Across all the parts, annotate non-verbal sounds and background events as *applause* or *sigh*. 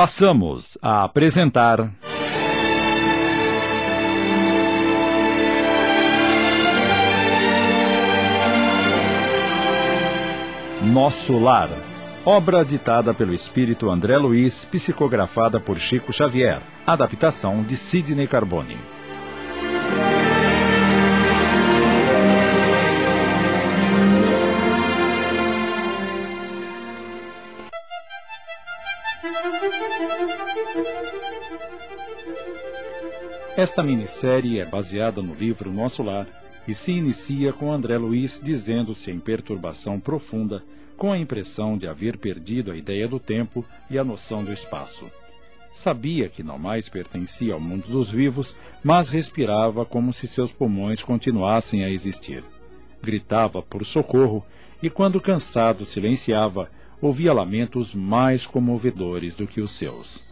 Passamos a apresentar. Nosso Lar. Obra ditada pelo espírito André Luiz, psicografada por Chico Xavier. Adaptação de Sidney Carbone. Esta minissérie é baseada no livro Nosso Lar e se inicia com André Luiz dizendo-se em perturbação profunda, com a impressão de haver perdido a ideia do tempo e a noção do espaço. Sabia que não mais pertencia ao mundo dos vivos, mas respirava como se seus pulmões continuassem a existir. Gritava por socorro e, quando cansado silenciava, ouvia lamentos mais comovedores do que os seus.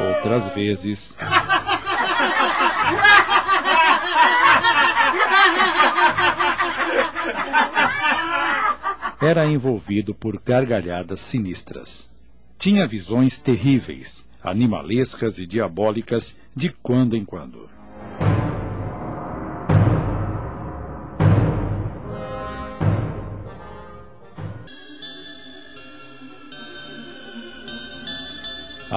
Outras vezes. Era envolvido por gargalhadas sinistras. Tinha visões terríveis, animalescas e diabólicas de quando em quando.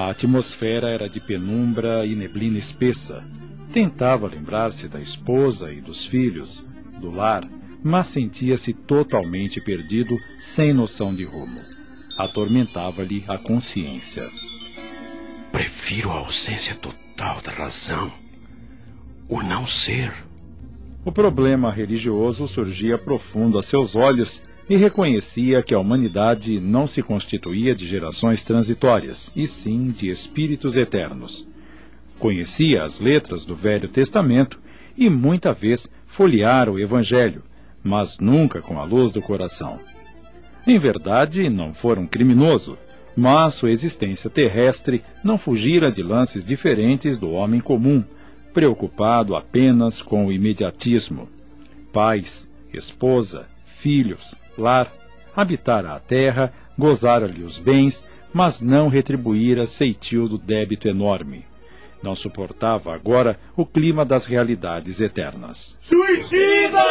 A atmosfera era de penumbra e neblina espessa. Tentava lembrar-se da esposa e dos filhos, do lar, mas sentia-se totalmente perdido, sem noção de rumo. Atormentava-lhe a consciência. Prefiro a ausência total da razão. O não ser. O problema religioso surgia profundo a seus olhos e reconhecia que a humanidade não se constituía de gerações transitórias, e sim de espíritos eternos. Conhecia as letras do Velho Testamento e muita vez folheara o Evangelho, mas nunca com a luz do coração. Em verdade, não fora um criminoso, mas sua existência terrestre não fugira de lances diferentes do homem comum, preocupado apenas com o imediatismo. Pais, esposa, filhos, lar, habitara a terra, gozara-lhe os bens, mas não retribuíra ceitil do débito enorme. Não suportava agora o clima das realidades eternas. Suicida!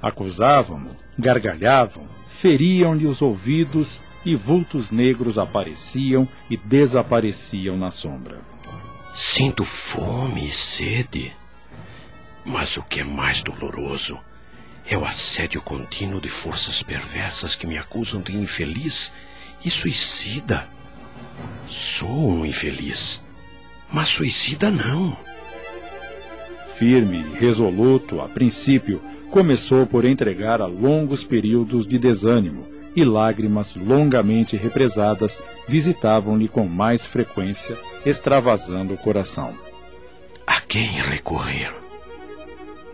Acusavam-no, gargalhavam, feriam-lhe os ouvidos e vultos negros apareciam e desapareciam na sombra. Sinto fome e sede. Mas o que é mais doloroso é o assédio contínuo de forças perversas que me acusam de infeliz e suicida. Sou um infeliz, mas suicida não. Firme e resoluto, a princípio, começou por entregar a longos períodos de desânimo, e lágrimas longamente represadas visitavam-lhe com mais frequência, extravasando o coração. A quem recorrer?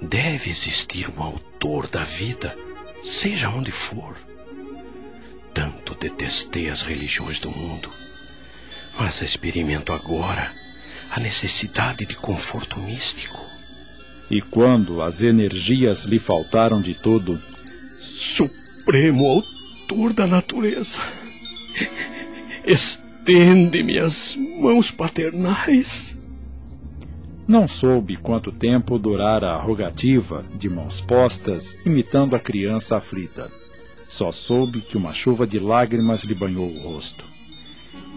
Deve existir um autor da vida, seja onde for. Tanto detestei as religiões do mundo, mas experimento agora a necessidade de conforto místico. E quando as energias lhe faltaram de tudo, Supremo Autor da natureza, estende-me as mãos paternais. Não soube quanto tempo durara a rogativa, de mãos postas, imitando a criança aflita. Só soube que uma chuva de lágrimas lhe banhou o rosto.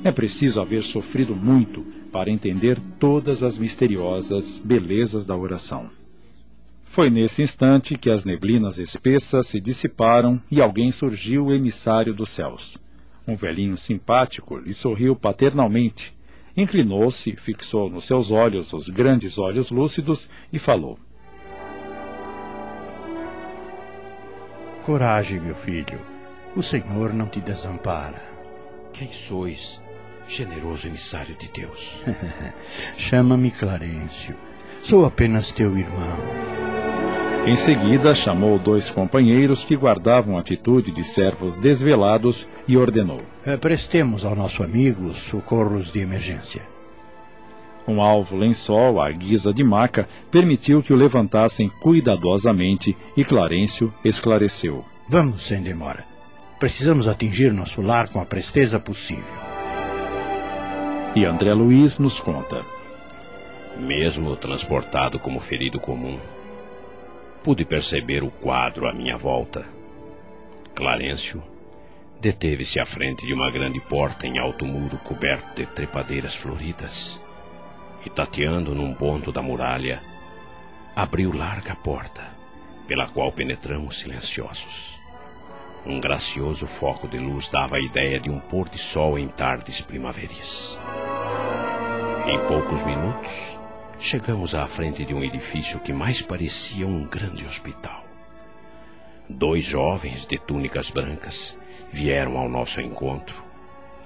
É preciso haver sofrido muito para entender todas as misteriosas belezas da oração. Foi nesse instante que as neblinas espessas se dissiparam e alguém surgiu emissário dos céus. Um velhinho simpático lhe sorriu paternalmente, inclinou-se, fixou nos seus olhos os grandes olhos lúcidos e falou: Coragem, meu filho. O Senhor não te desampara. Quem sois, generoso emissário de Deus? *laughs* Chama-me Clarencio. Sou apenas teu irmão. Em seguida, chamou dois companheiros que guardavam atitude de servos desvelados e ordenou: Eh, Prestemos ao nosso amigo socorros de emergência. Um alvo lençol à guisa de maca permitiu que o levantassem cuidadosamente e Clarencio esclareceu. Vamos sem demora. Precisamos atingir nosso lar com a presteza possível. E André Luiz nos conta. Mesmo transportado como ferido comum, pude perceber o quadro à minha volta. Clarencio deteve-se à frente de uma grande porta em alto muro coberto de trepadeiras floridas e, tateando num ponto da muralha, abriu larga porta, pela qual penetramos silenciosos. Um gracioso foco de luz dava a ideia de um pôr de sol em tardes primaveris. Em poucos minutos, chegamos à frente de um edifício que mais parecia um grande hospital. Dois jovens de túnicas brancas vieram ao nosso encontro,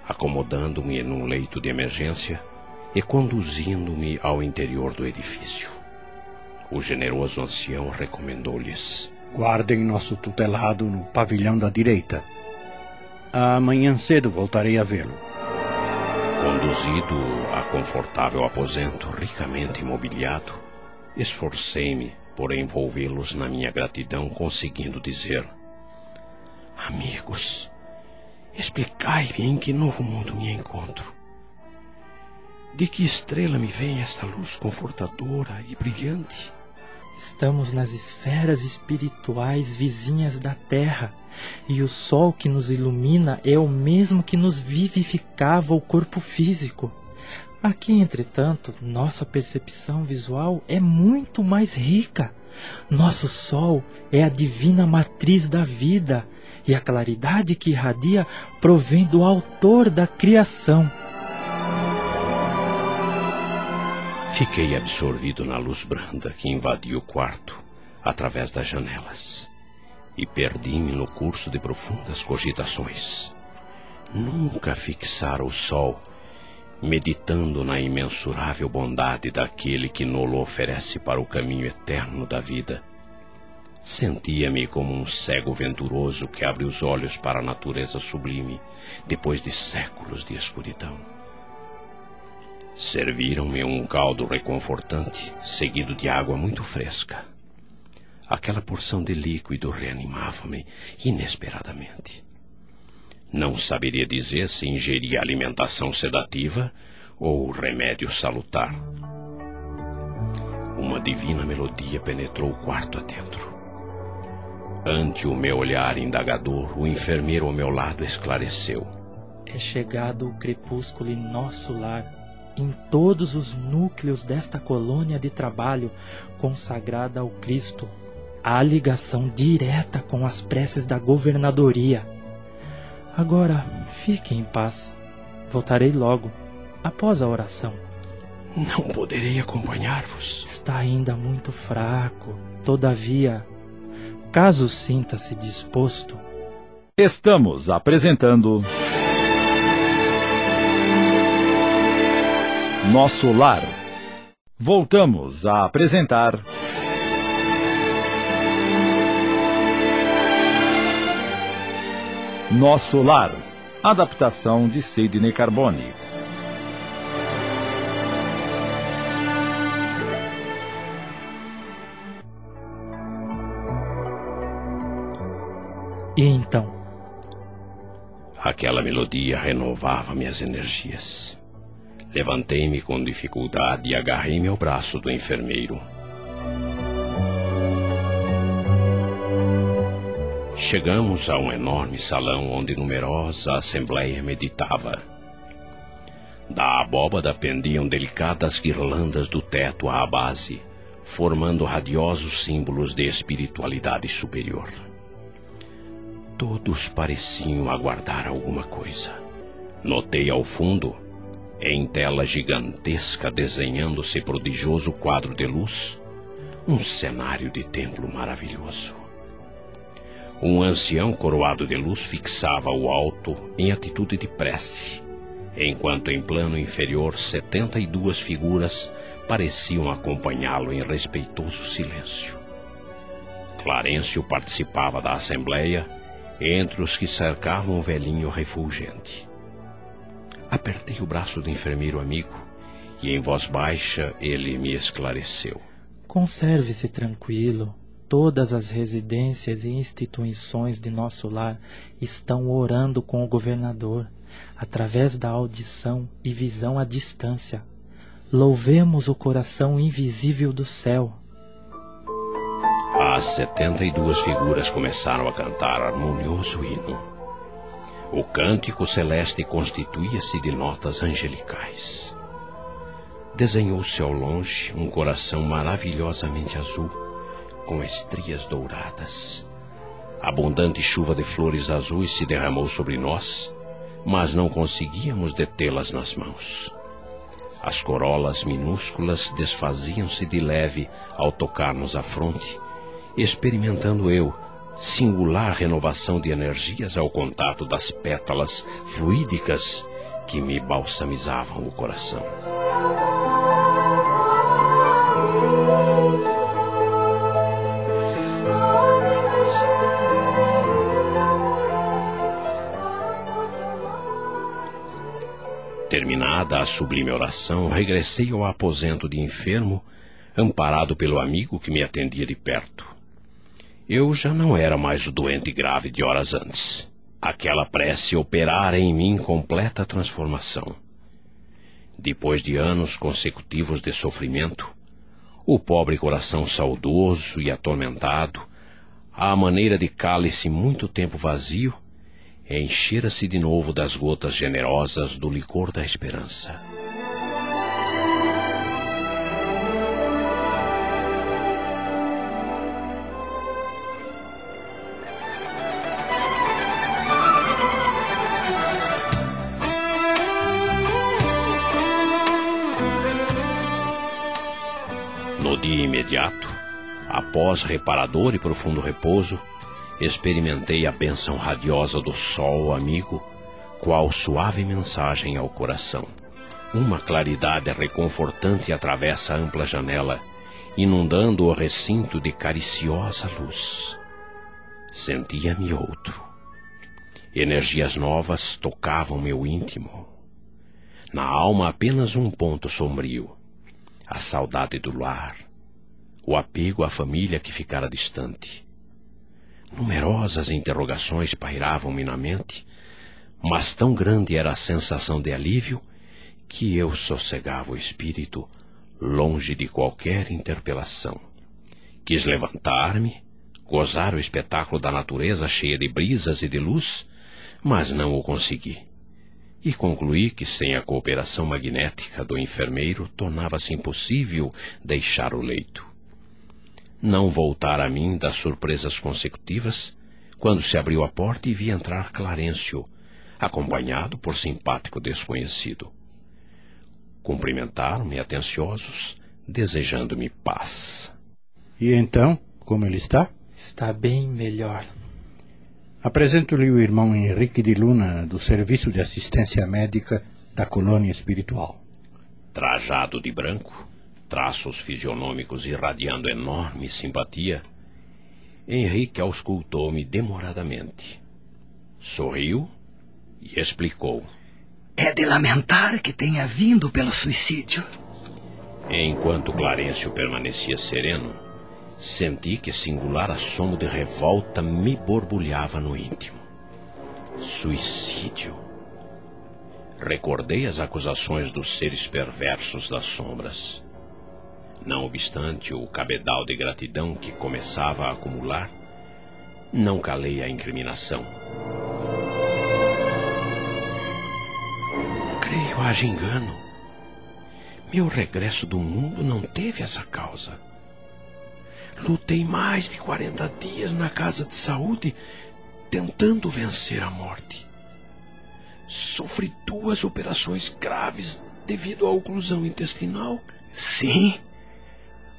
acomodando-me num leito de emergência e conduzindo-me ao interior do edifício. O generoso ancião recomendou-lhes: Guardem nosso tutelado no pavilhão da direita. Amanhã cedo voltarei a vê-lo. Conduzido a confortável aposento ricamente imobiliado, esforcei-me por envolvê-los na minha gratidão, conseguindo dizer: Amigos, explicai-me em que novo mundo me encontro. De que estrela me vem esta luz confortadora e brilhante? Estamos nas esferas espirituais vizinhas da Terra, e o sol que nos ilumina é o mesmo que nos vivificava o corpo físico. Aqui, entretanto, nossa percepção visual é muito mais rica. Nosso sol é a divina matriz da vida, e a claridade que irradia provém do Autor da criação. Fiquei absorvido na luz branda que invadia o quarto através das janelas e perdi-me no curso de profundas cogitações. Nunca fixara o sol, meditando na imensurável bondade daquele que nolo oferece para o caminho eterno da vida. Sentia-me como um cego venturoso que abre os olhos para a natureza sublime depois de séculos de escuridão. Serviram-me um caldo reconfortante, seguido de água muito fresca. Aquela porção de líquido reanimava-me inesperadamente. Não saberia dizer se ingeria alimentação sedativa ou remédio salutar. Uma divina melodia penetrou o quarto adentro. Ante o meu olhar indagador, o enfermeiro ao meu lado esclareceu. É chegado o crepúsculo em nosso lar em todos os núcleos desta colônia de trabalho consagrada ao Cristo, há ligação direta com as preces da governadoria. Agora, fique em paz. Voltarei logo, após a oração. Não poderei acompanhar-vos. Está ainda muito fraco. Todavia, caso sinta-se disposto. Estamos apresentando. Nosso Lar. Voltamos a apresentar. Nosso Lar. Adaptação de Sidney Carbone. E então? Aquela melodia renovava minhas energias. Levantei-me com dificuldade e agarrei-me ao braço do enfermeiro. Chegamos a um enorme salão onde numerosa assembleia meditava. Da abóbada pendiam delicadas guirlandas do teto à base, formando radiosos símbolos de espiritualidade superior. Todos pareciam aguardar alguma coisa. Notei ao fundo em tela gigantesca, desenhando-se prodigioso quadro de luz, um cenário de templo maravilhoso. Um ancião coroado de luz fixava o alto em atitude de prece, enquanto em plano inferior setenta e duas figuras pareciam acompanhá-lo em respeitoso silêncio. Clarencio participava da assembleia entre os que cercavam o velhinho refulgente. Apertei o braço do enfermeiro amigo E em voz baixa ele me esclareceu. Conserve-se tranquilo. Todas as residências e instituições de nosso lar estão orando com o governador, através da audição e visão à distância. Louvemos o coração invisível do céu. As setenta e duas figuras começaram a cantar harmonioso hino. O cântico celeste constituía-se de notas angelicais. Desenhou-se ao longe um coração maravilhosamente azul, com estrias douradas. Abundante chuva de flores azuis se derramou sobre nós, mas não conseguíamos detê-las nas mãos. As corolas minúsculas desfaziam-se de leve ao tocar-nos a fronte, experimentando eu singular renovação de energias ao contato das pétalas fluídicas que me balsamizavam o coração. Terminada a sublime oração, regressei ao aposento de enfermo, amparado pelo amigo que me atendia de perto. Eu já não era mais o doente grave de horas antes. Aquela prece operara em mim completa transformação. Depois de anos consecutivos de sofrimento, o pobre coração saudoso e atormentado, à maneira de cálice muito tempo vazio, enchera-se de novo das gotas generosas do licor da esperança. No dia imediato, após reparador e profundo repouso, experimentei a bênção radiosa do sol amigo, qual suave mensagem ao coração. Uma claridade reconfortante atravessa a ampla janela, inundando o recinto de cariciosa luz. Sentia-me outro. Energias novas tocavam meu íntimo. Na alma apenas um ponto sombrio a saudade do lar, o apego à família que ficara distante. Numerosas interrogações pairavam-me na mente, mas tão grande era a sensação de alívio que eu sossegava o espírito longe de qualquer interpelação. Quis levantar-me, gozar o espetáculo da natureza cheia de brisas e de luz, mas não o consegui e concluí que sem a cooperação magnética do enfermeiro tornava-se impossível deixar o leito. Não voltar a mim das surpresas consecutivas, quando se abriu a porta e vi entrar Clarencio, acompanhado por simpático desconhecido. Cumprimentaram-me atenciosos, desejando-me paz. E então, como ele está? Está bem melhor. Apresento-lhe o irmão Henrique de Luna, do Serviço de Assistência Médica da Colônia Espiritual. Trajado de branco, traços fisionômicos irradiando enorme simpatia, Henrique auscultou-me demoradamente. Sorriu e explicou. É de lamentar que tenha vindo pelo suicídio. Enquanto Clarencio permanecia sereno, Senti que singular assomo de revolta me borbulhava no íntimo. Suicídio. Recordei as acusações dos seres perversos das sombras. Não obstante o cabedal de gratidão que começava a acumular, não calei a incriminação. Creio haja engano. Meu regresso do mundo não teve essa causa. Lutei mais de 40 dias na casa de saúde tentando vencer a morte. Sofri duas operações graves devido à oclusão intestinal. Sim,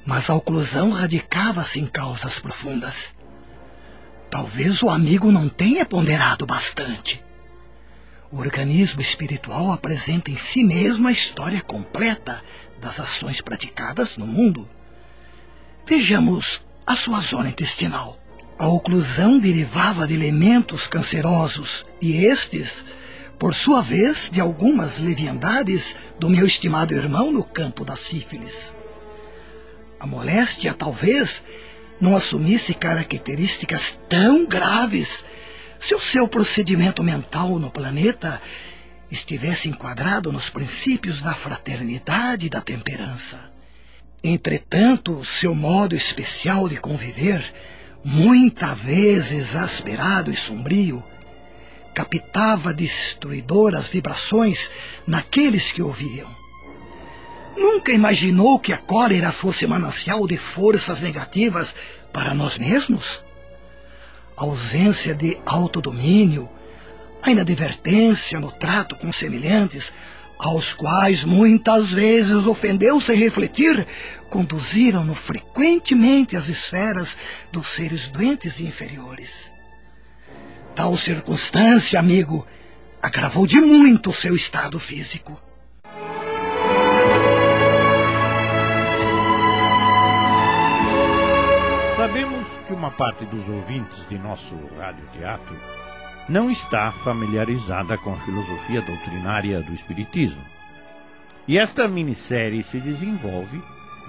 mas a oclusão radicava-se em causas profundas. Talvez o amigo não tenha ponderado bastante. O organismo espiritual apresenta em si mesmo a história completa das ações praticadas no mundo. Vejamos a sua zona intestinal. A oclusão derivava de elementos cancerosos e estes por sua vez, de algumas leviandades do meu estimado irmão no campo da sífilis. A moléstia, talvez, não assumisse características tão graves se o seu procedimento mental no planeta estivesse enquadrado nos princípios da fraternidade e da temperança. Entretanto, seu modo especial de conviver, muitas vezes exasperado e sombrio, captava destruidoras vibrações naqueles que ouviam. Nunca imaginou que a cólera fosse manancial de forças negativas para nós mesmos? A ausência de autodomínio, a inadvertência no trato com semelhantes, aos quais muitas vezes ofendeu sem refletir, conduziram-no frequentemente às esferas dos seres doentes e inferiores. Tal circunstância, amigo, agravou de muito o seu estado físico. Uma parte dos ouvintes de nosso radioteatro não está familiarizada com a filosofia doutrinária do Espiritismo. E esta minissérie se desenvolve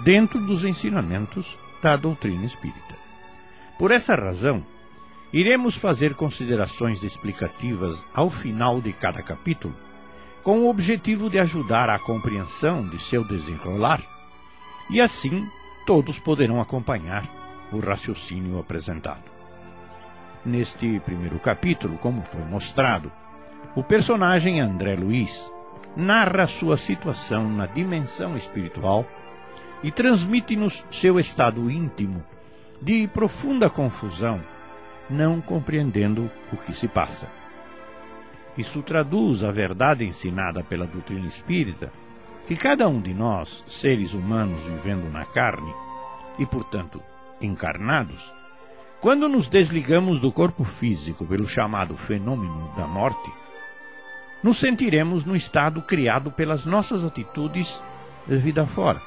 dentro dos ensinamentos da doutrina espírita. Por essa razão, Iremos fazer considerações explicativas ao final de cada capítulo, com o objetivo de ajudar à compreensão de seu desenrolar, e assim todos poderão acompanhar o raciocínio apresentado. Neste primeiro capítulo, como foi mostrado, o personagem André Luiz narra sua situação na dimensão espiritual e transmite-nos seu estado íntimo de profunda confusão não compreendendo o que se passa. Isso traduz a verdade ensinada pela doutrina espírita, que cada um de nós, seres humanos vivendo na carne, e portanto encarnados, quando nos desligamos do corpo físico pelo chamado fenômeno da morte, nos sentiremos no estado criado pelas nossas atitudes de vida fora.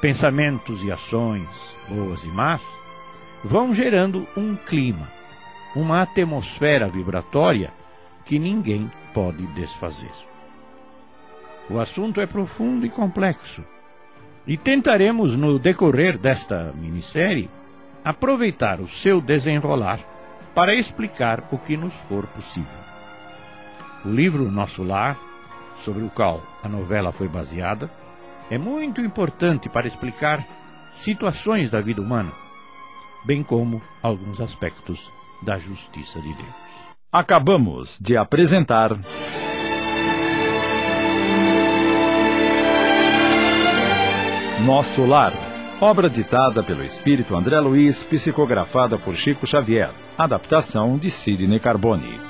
Pensamentos e ações, boas e más, vão gerando um clima, uma atmosfera vibratória que ninguém pode desfazer. O assunto é profundo e complexo, e tentaremos, no decorrer desta minissérie, aproveitar o seu desenrolar para explicar o que nos for possível. O livro Nosso Lar, sobre o qual a novela foi baseada, é muito importante para explicar situações da vida humana bem como alguns aspectos da justiça de Deus. Acabamos de apresentar. Nosso Lar, obra ditada pelo espírito André Luiz, psicografada por Chico Xavier, adaptação de Sidney Carbone.